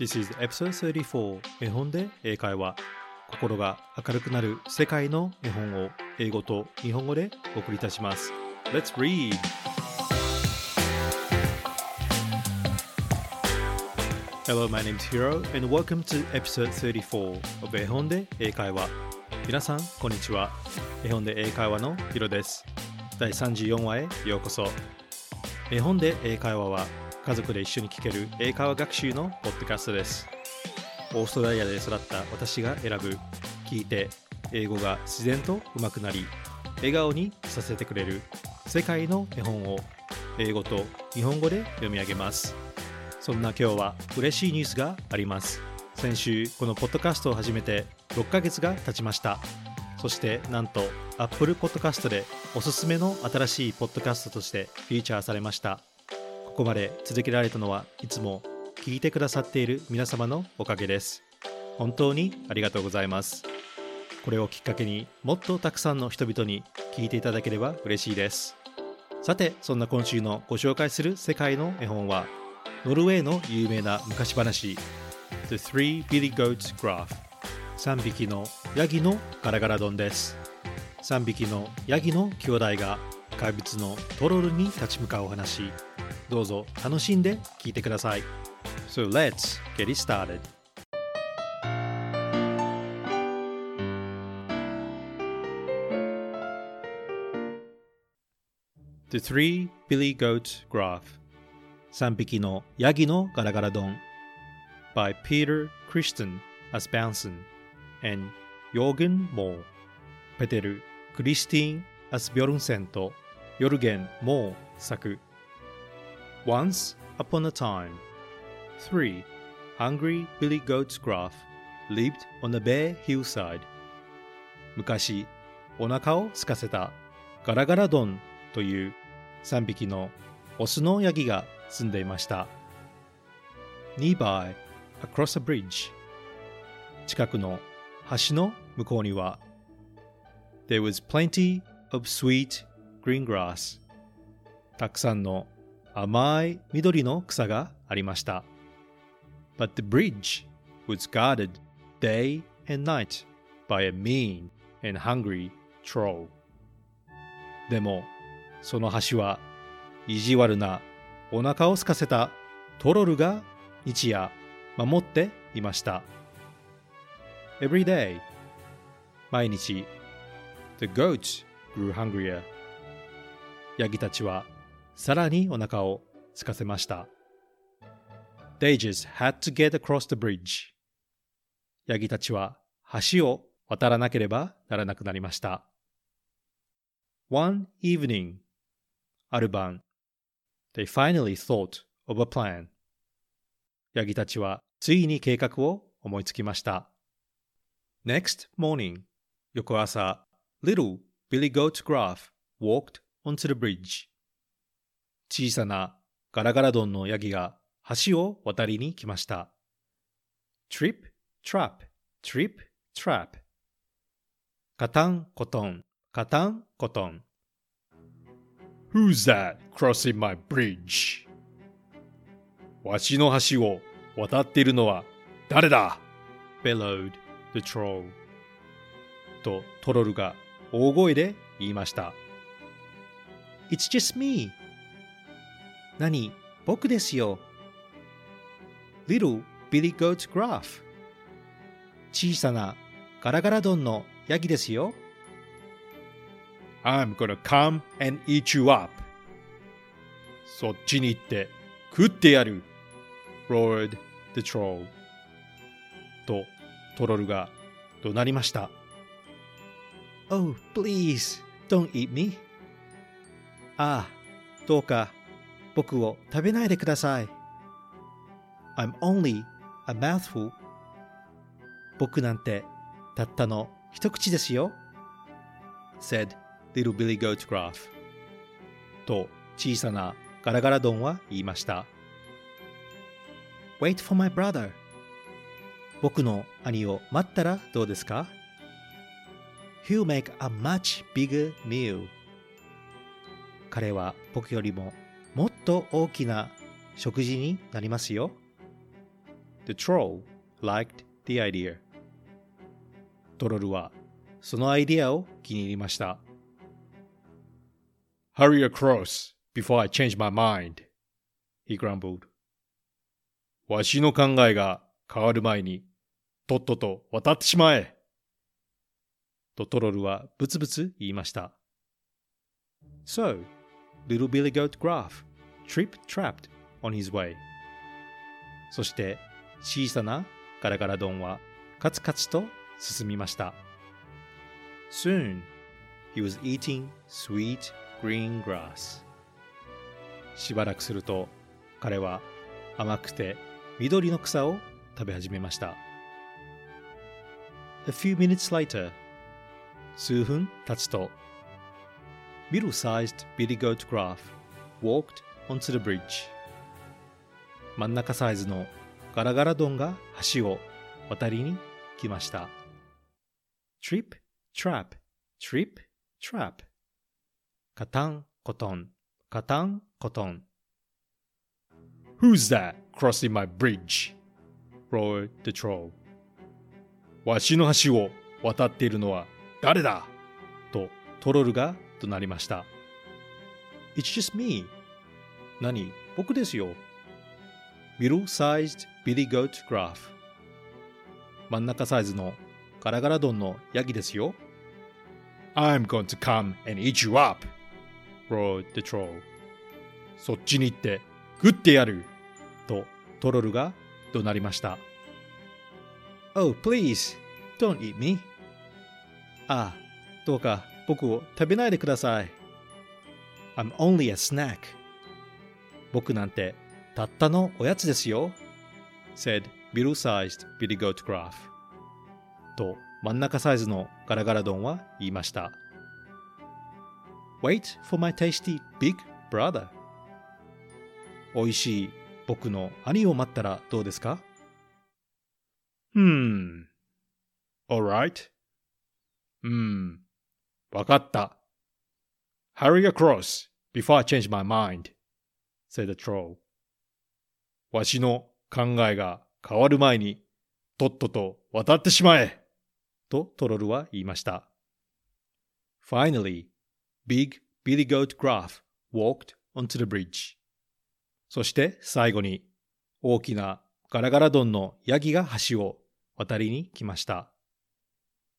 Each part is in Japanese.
This is episode 34絵本で英会話心が明るくなる世界の絵本を英語と日本語でお送りいたします。Let's read! Hello, my name is Hiro and welcome to episode 34 of 絵本で英会話。皆さん、こんにちは。絵本で英会話のヒロです。第34話へようこそ。絵本で英会話は家族で一緒に聞ける英会話学習のポッドキャストです。オーストラリアで育った私が選ぶ聞いて英語が自然と上手くなり笑顔にさせてくれる世界の絵本を英語と日本語で読み上げます。そんな今日は嬉しいニュースがあります。先週このポッドキャストを始めて6ヶ月が経ちました。そしてなんと Apple Podcast でおすすめの新しいポッドキャストとしてフィーチャーされました。ここまで続けられたのはいつも聞いてくださっている皆様のおかげです。本当にありがとうございます。これをきっかけにもっとたくさんの人々に聞いていただければ嬉しいです。さてそんな今週のご紹介する世界の絵本はノルウェーの有名な昔話 The Three Billy Goats Graph 3匹のヤギのガラガラ丼です。3匹のヤギの兄弟が怪物のトロルに立ち向かうお話。どうぞ楽しんで聞いてください So let's get it started The Three Billy Goat Graph 3匹のヤギのガラガラ丼 by Peter Christen Asbjørnsen and Jorgen Moe ペテル・クリスティーン・アスビョルンセンとヨルゲン・モー作 Once upon a time, three hungry billy goats Graph lived on a bare hillside. 昔、お腹を空かせたガラガラドンという3匹のオスのヤギが住んでいました。Nearby, across a bridge. 近くの橋の向こうには There was plenty of sweet green grass. たくさんの甘い緑の草がありました。But the bridge was guarded day and night by a mean and hungry troll. でも、その橋は意地悪なお腹を空かせたトロルが日夜守っていました。Every day 毎日 The goats grew hungrier ヤギたちはさらにお腹を空かせました。They just had to get across the bridge. ヤギたちは橋を渡らなければならなくなりました。One evening, ある晩、they finally thought of a plan. ヤギたちはついに計画を思いつきました。Next morning, 翌朝、little Billy Goat Graph walked onto the bridge. 小さなガラガラ丼のヤギが橋を渡りに来ました。trip, trap, trip, trap. カタンコトン、カタンコトン。Who's that crossing my bridge? わしの橋を渡っているのは誰だ bellowed the troll. とトロルが大声で言いました。It's just me. 何僕ですよ。Little Billy Goat Graph 小さなガラガラ丼のヤギですよ。I'm gonna come and eat you up そっちに行って食ってやる roared the troll とトロルが怒鳴りました Oh, please, don't eat me ああ、どうか僕を食べないでください。I'm only a mouthful. 僕なんてたったの一口ですよ。said little Billy Goat Graph. と小さなガラガラ丼は言いました。Wait for my brother. 僕の兄を待ったらどうですか He'll make a much bigger meal. 彼は僕よりももっと大きな食事になりますよ。The troll liked the idea. トロルはそのアイディアを気に入りました。Hurry across before I change my mind, he grumbled. わしの考えが変わる前にとっとと渡ってしまえとトロルはブツブツ言いました。So, little Billy Goat Graph trip trapped on his way. そして小さなガラガラ丼はカツカツと進みました。Soon, he was eating sweet green grass. しばらくすると彼は甘くて緑の草を食べ始めました。A few minutes later, 数分経つと Middle-sized Billy Goat Graph walked onto the bridge 真ん中サイズのガラガラ丼が橋を渡りに来ました Trip, trap, trip, trap カタンコトンカタンコトン Who's that crossing my bridge? roared the troll わしの橋を渡っているのは誰だとトロルが怒鳴りました。It's just me. 何僕ですよ。Middle-sized Billy Goat Graph 真ん中サイズのガラガラ丼のヤギですよ。I'm going to come and eat you up! roared the troll. そっちに行って食ってやるとトロルが怒鳴りました。Oh, please, don't eat me. ああ、どうか僕を食べないでください。I'm only a snack. 僕なんてたったのおやつですよ。said middle-sized Billy Goat Graph. と真ん中サイズのガラガラ丼は言いました。Wait for my tasty big brother. おいしい僕の兄を待ったらどうですか Hmm. Alright. うん。わかった。Hurry across before I change my mind, said the troll. わしの考えが変わる前にとっとと渡ってしまえとトロルは言いました。Finally, big Billy Goat Graph walked onto the bridge. そして最後に大きなガラガラ丼のヤギが橋を渡りに来ました。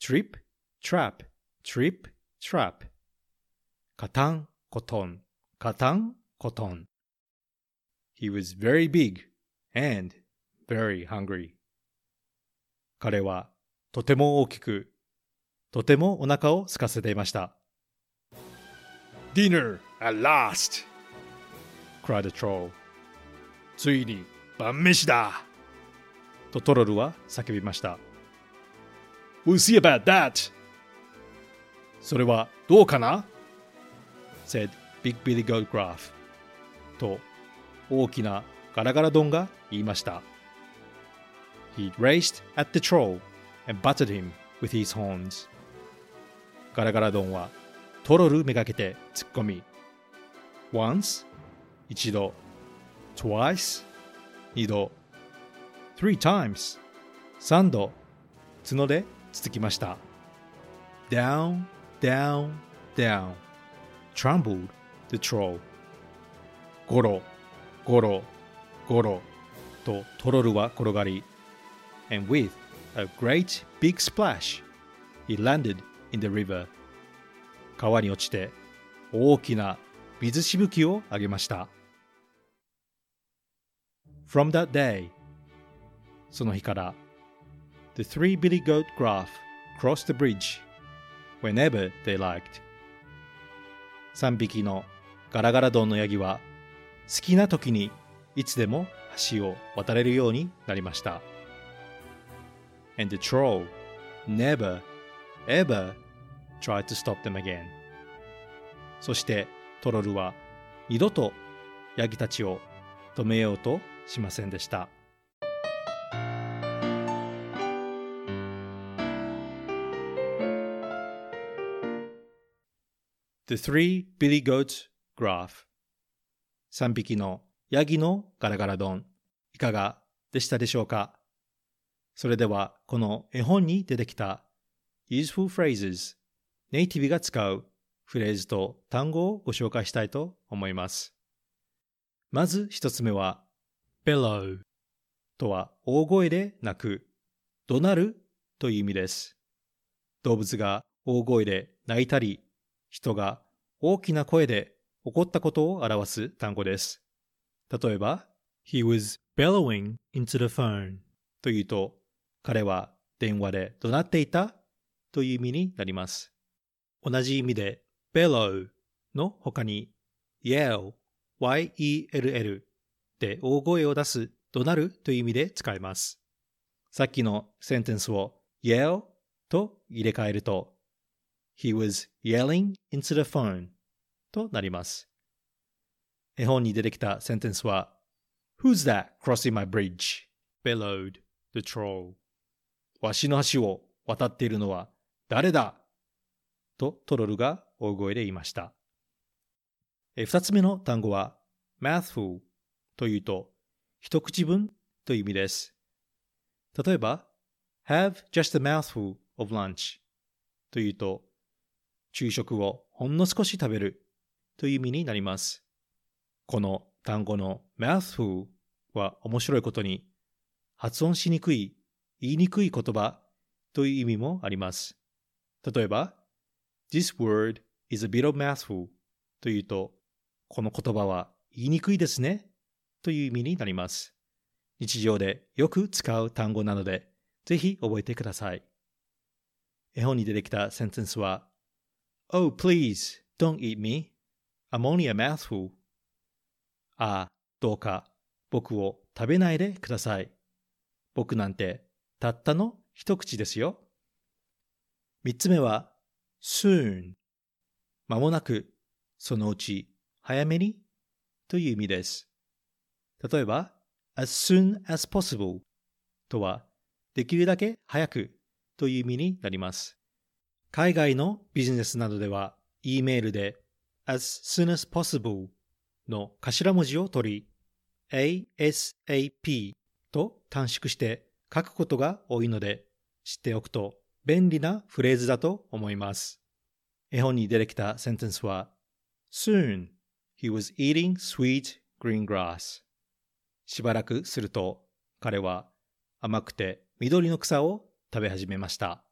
Trip, trap, trip, trap. カタン、コトン、カタン、コトン。He was very big and very hungry. 彼はとても大きく、とてもお腹を空かせていました。Dinner at last! cried the troll. ついに晩飯だとトロルは叫びました。We'll see about that! それはどうかな said Big Billy Goat Graph と大きなガラガラ丼が言いました。He raced at the troll and butted him with his horns. ガラガラ丼はトロルめがけて突っ込み Once 一度 Twice 二度 Three times 三度角で続きました Down down, down, trembled the troll. ゴロ、ゴロ、ゴロとトロルは転がり、and with a great big splash, he landed in the river. 川に落ちて大きな水しぶきを上げました。From that day, その日から、the three billy goat graph crossed the bridge whenever they liked. 3匹のガラガラドンのヤギは好きな時にいつでも橋を渡れるようになりました。And the troll never, ever tried to stop them again. そしてトロルは二度とヤギたちを止めようとしませんでした。The Three Billy Goats Graph 3匹のヤギのガラガラ丼いかがでしたでしょうか？それでは、この絵本に出てきた useful phrases ネイティブが使うフレーズと単語をご紹介したいと思います。まず一つ目は bellow とは大声で鳴く、怒鳴るという意味です。動物が大声で泣いたり、人が大きな声で怒ったことを表す単語です。例えば、He was bellowing into the phone というと、彼は電話で怒鳴っていたという意味になります。同じ意味で bellow の他に yell, y-e-l-l で大声を出す、怒鳴るという意味で使います。さっきのセンテンスを yell と入れ替えると He was yelling into the phone となります。絵本に出てきたセンテンスは Who's that crossing my bridge? bellowed the troll. わしの橋を渡っているのは誰だとトロルが大声で言いました。二つ目の単語は mouthful というと一口分という意味です。例えば have just a mouthful of lunch というと昼食をほんの少し食べるという意味になります。この単語の mouthful は面白いことに発音しにくい、言いにくい言葉という意味もあります。例えば、This word is a bit of mouthful というと、この言葉は言いにくいですねという意味になります。日常でよく使う単語なので、ぜひ覚えてください。絵本に出てきたセンテンスは、Oh, please, don't eat me. I'm only a mouthful. ああ、どうか僕を食べないでください。僕なんてたったの一口ですよ。三つ目は soon まもなく、そのうち、早めに？という意味です。例えば as soon as possible とはできるだけ早くという意味になります。海外のビジネスなどでは E メールで as soon as possible の頭文字を取り ASAP と短縮して書くことが多いので知っておくと便利なフレーズだと思います。絵本に出てきたセンテンスは Soon he was eating sweet green grass しばらくすると彼は甘くて緑の草を食べ始めました。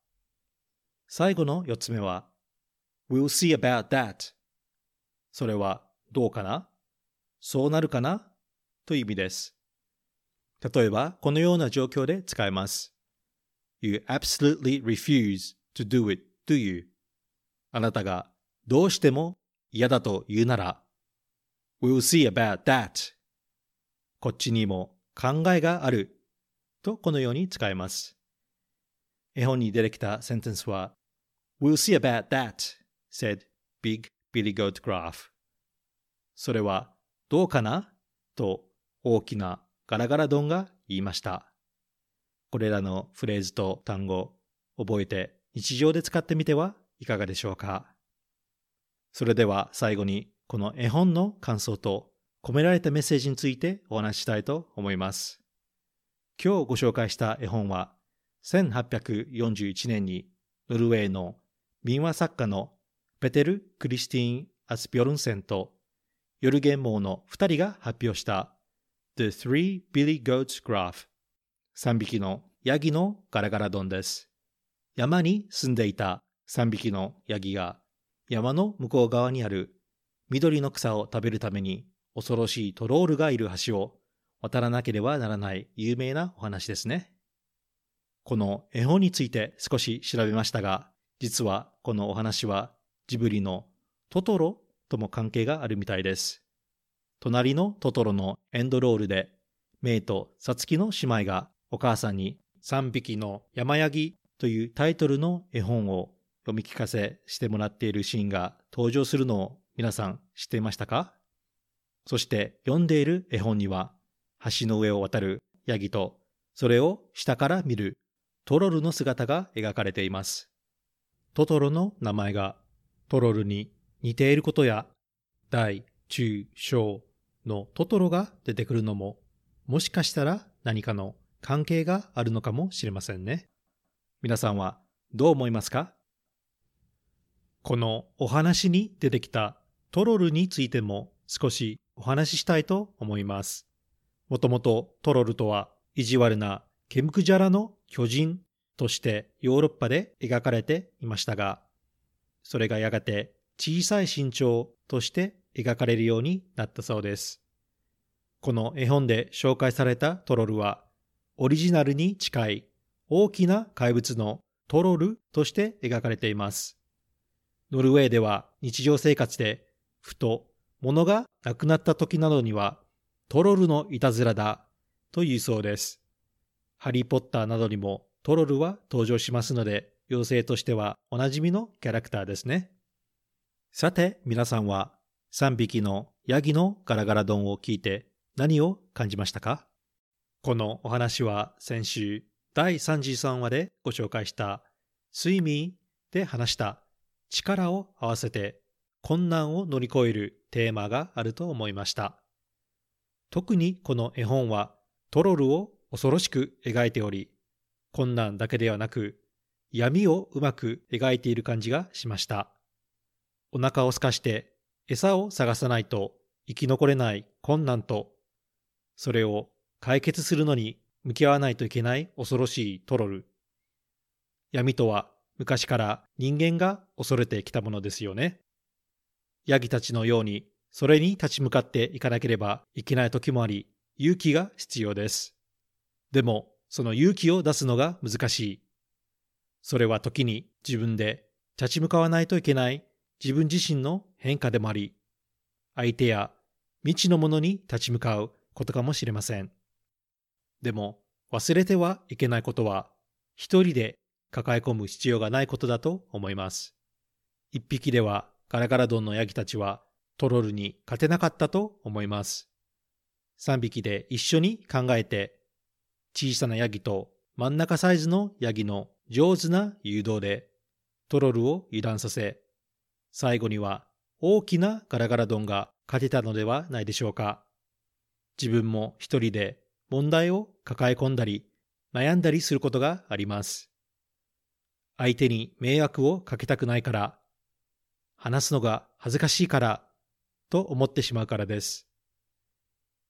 最後の四つ目は We'll see about that それはどうかな？そうなるかな？という意味です。例えば、このような状況で使えます。You absolutely refuse to do it, do you? あなたがどうしても嫌だと言うなら、We'll see about that. こっちにも考えがあるとこのように使えます。絵本に出てきたセンテンスは We'll see about that, said Big Billy Goat Graph. それはどうかな?と大きなガラガラ丼が言いました。これらのフレーズと単語、覚えて日常で使ってみてはいかがでしょうか?それでは最後にこの絵本の感想と込められたメッセージについてお話ししたいと思います。今日ご紹介した絵本は1841年にノルウェーの民話作家のペテル・クリスティン・アスピョルンセンとヨルゲンモーの2人が発表した The Three Billy Goats Graph 3匹のヤギのガラガラ丼です。山に住んでいた3匹のヤギが山の向こう側にある緑の草を食べるために恐ろしいトロールがいる橋を渡らなければならない有名なお話ですね。この絵本について少し調べましたが、実はこのお話はジブリのトトロとも関係があるみたいです。隣のトトロのエンドロールで、メイとサツキの姉妹がお母さんに3匹の山ヤギというタイトルの絵本を読み聞かせしてもらっているシーンが登場するのを皆さん知っていましたか？そして読んでいる絵本には橋の上を渡るヤギとそれを下から見るトロルの姿が描かれています。トトロの名前がトロルに似ていることや大、中、小のトトロが出てくるのももしかしたら何かの関係があるのかもしれませんね。皆さんはどう思いますか？このお話に出てきたトロルについても少しお話ししたいと思います。もともとトロルとは意地悪なケムクジャラの巨人としてヨーロッパで描かれていましたが、それがやがて小さい身長として描かれるようになったそうです。この絵本で紹介されたトロルは、オリジナルに近い大きな怪物のトロルとして描かれています。ノルウェーでは日常生活でふと物がなくなった時などにはトロルのいたずらだというそうです。ハリーポッターなどにもトロルは登場しますので、妖精としてはおなじみのキャラクターですね。さて、皆さんは3匹のヤギのガラガラ丼を聞いて何を感じましたか？このお話は先週第33話でご紹介した睡眠で話した力を合わせて困難を乗り越えるテーマがあると思いました。特にこの絵本はトロルを恐ろしく描いており、困難だけではなく闇をうまく描いている感じがしました。お腹を空かして餌を探さないと生き残れない困難と、それを解決するのに向き合わないといけない恐ろしいトロル。闇とは昔から人間が恐れてきたものですよね。ヤギたちのようにそれに立ち向かっていかなければいけない時もあり、勇気が必要です。でも、その勇気を出すのが難しい。それは時に自分で立ち向かわないといけない自分自身の変化でもあり、相手や未知のものに立ち向かうことかもしれません。でも、忘れてはいけないことは、一人で抱え込む必要がないことだと思います。一匹ではガラガラドンのヤギたちはトロルに勝てなかったと思います。三匹で一緒に考えて、小さなヤギと真ん中サイズのヤギの上手な誘導でトロルを油断させ、最後には大きなガラガラドンが勝てたのではないでしょうか。自分も一人で問題を抱え込んだり悩んだりすることがあります。相手に迷惑をかけたくないから、話すのが恥ずかしいからと思ってしまうからです。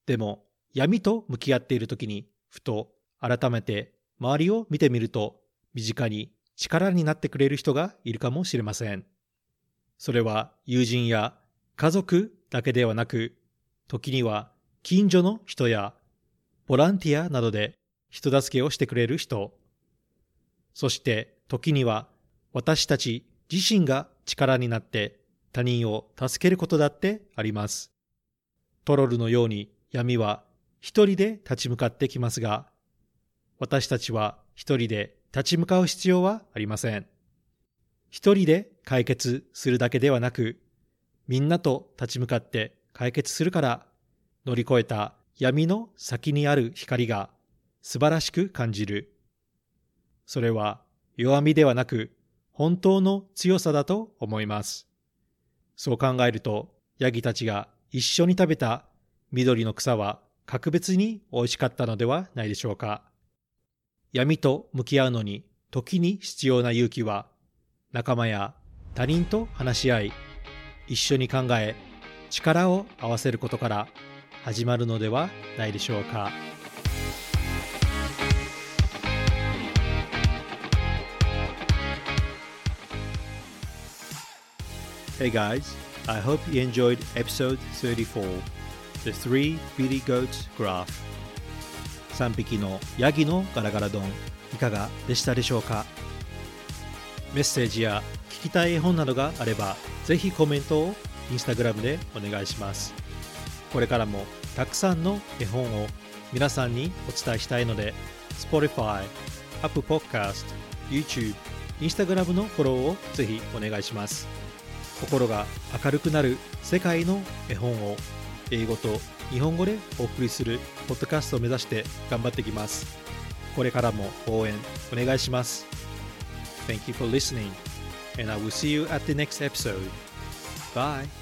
でも闇と向き合っている時にふと改めて周りを見てみると身近に力になってくれる人がいるかもしれません。それは友人や家族だけではなく、時には近所の人やボランティアなどで人助けをしてくれる人、そして時には私たち自身が力になって他人を助けることだってあります。トロルのように闇は一人で立ち向かってきますが、私たちは一人で立ち向かう必要はありません。一人で解決するだけではなく、みんなと立ち向かって解決するから乗り越えた闇の先にある光が素晴らしく感じる。それは弱みではなく本当の強さだと思います。そう考えるとヤギたちが一緒に食べた緑の草は格別に美味しかったのではないでしょうか。闇と向き合うのに時に必要な勇気は仲間や他人と話し合い、一緒に考え、力を合わせることから始まるのではないでしょうか。Hey guys, I hope you enjoyed episode 34, The Three Billy Goats Graph. 3匹のヤギのガラガラ丼、いかがでしたでしょうか？メッセージや聞きたい絵本などがあれば、ぜひコメントをインスタグラムでお願いします。これからもたくさんの絵本を皆さんにお伝えしたいので、Spotify、Apple Podcast、YouTube、Instagram のフォローをぜひお願いします。心が明るくなる世界の絵本を英語と日本語でお送りするポッドキャストを目指して頑張っていきます。これからも応援お願いします。Thank you for listening, and I will see you at the next episode. Bye.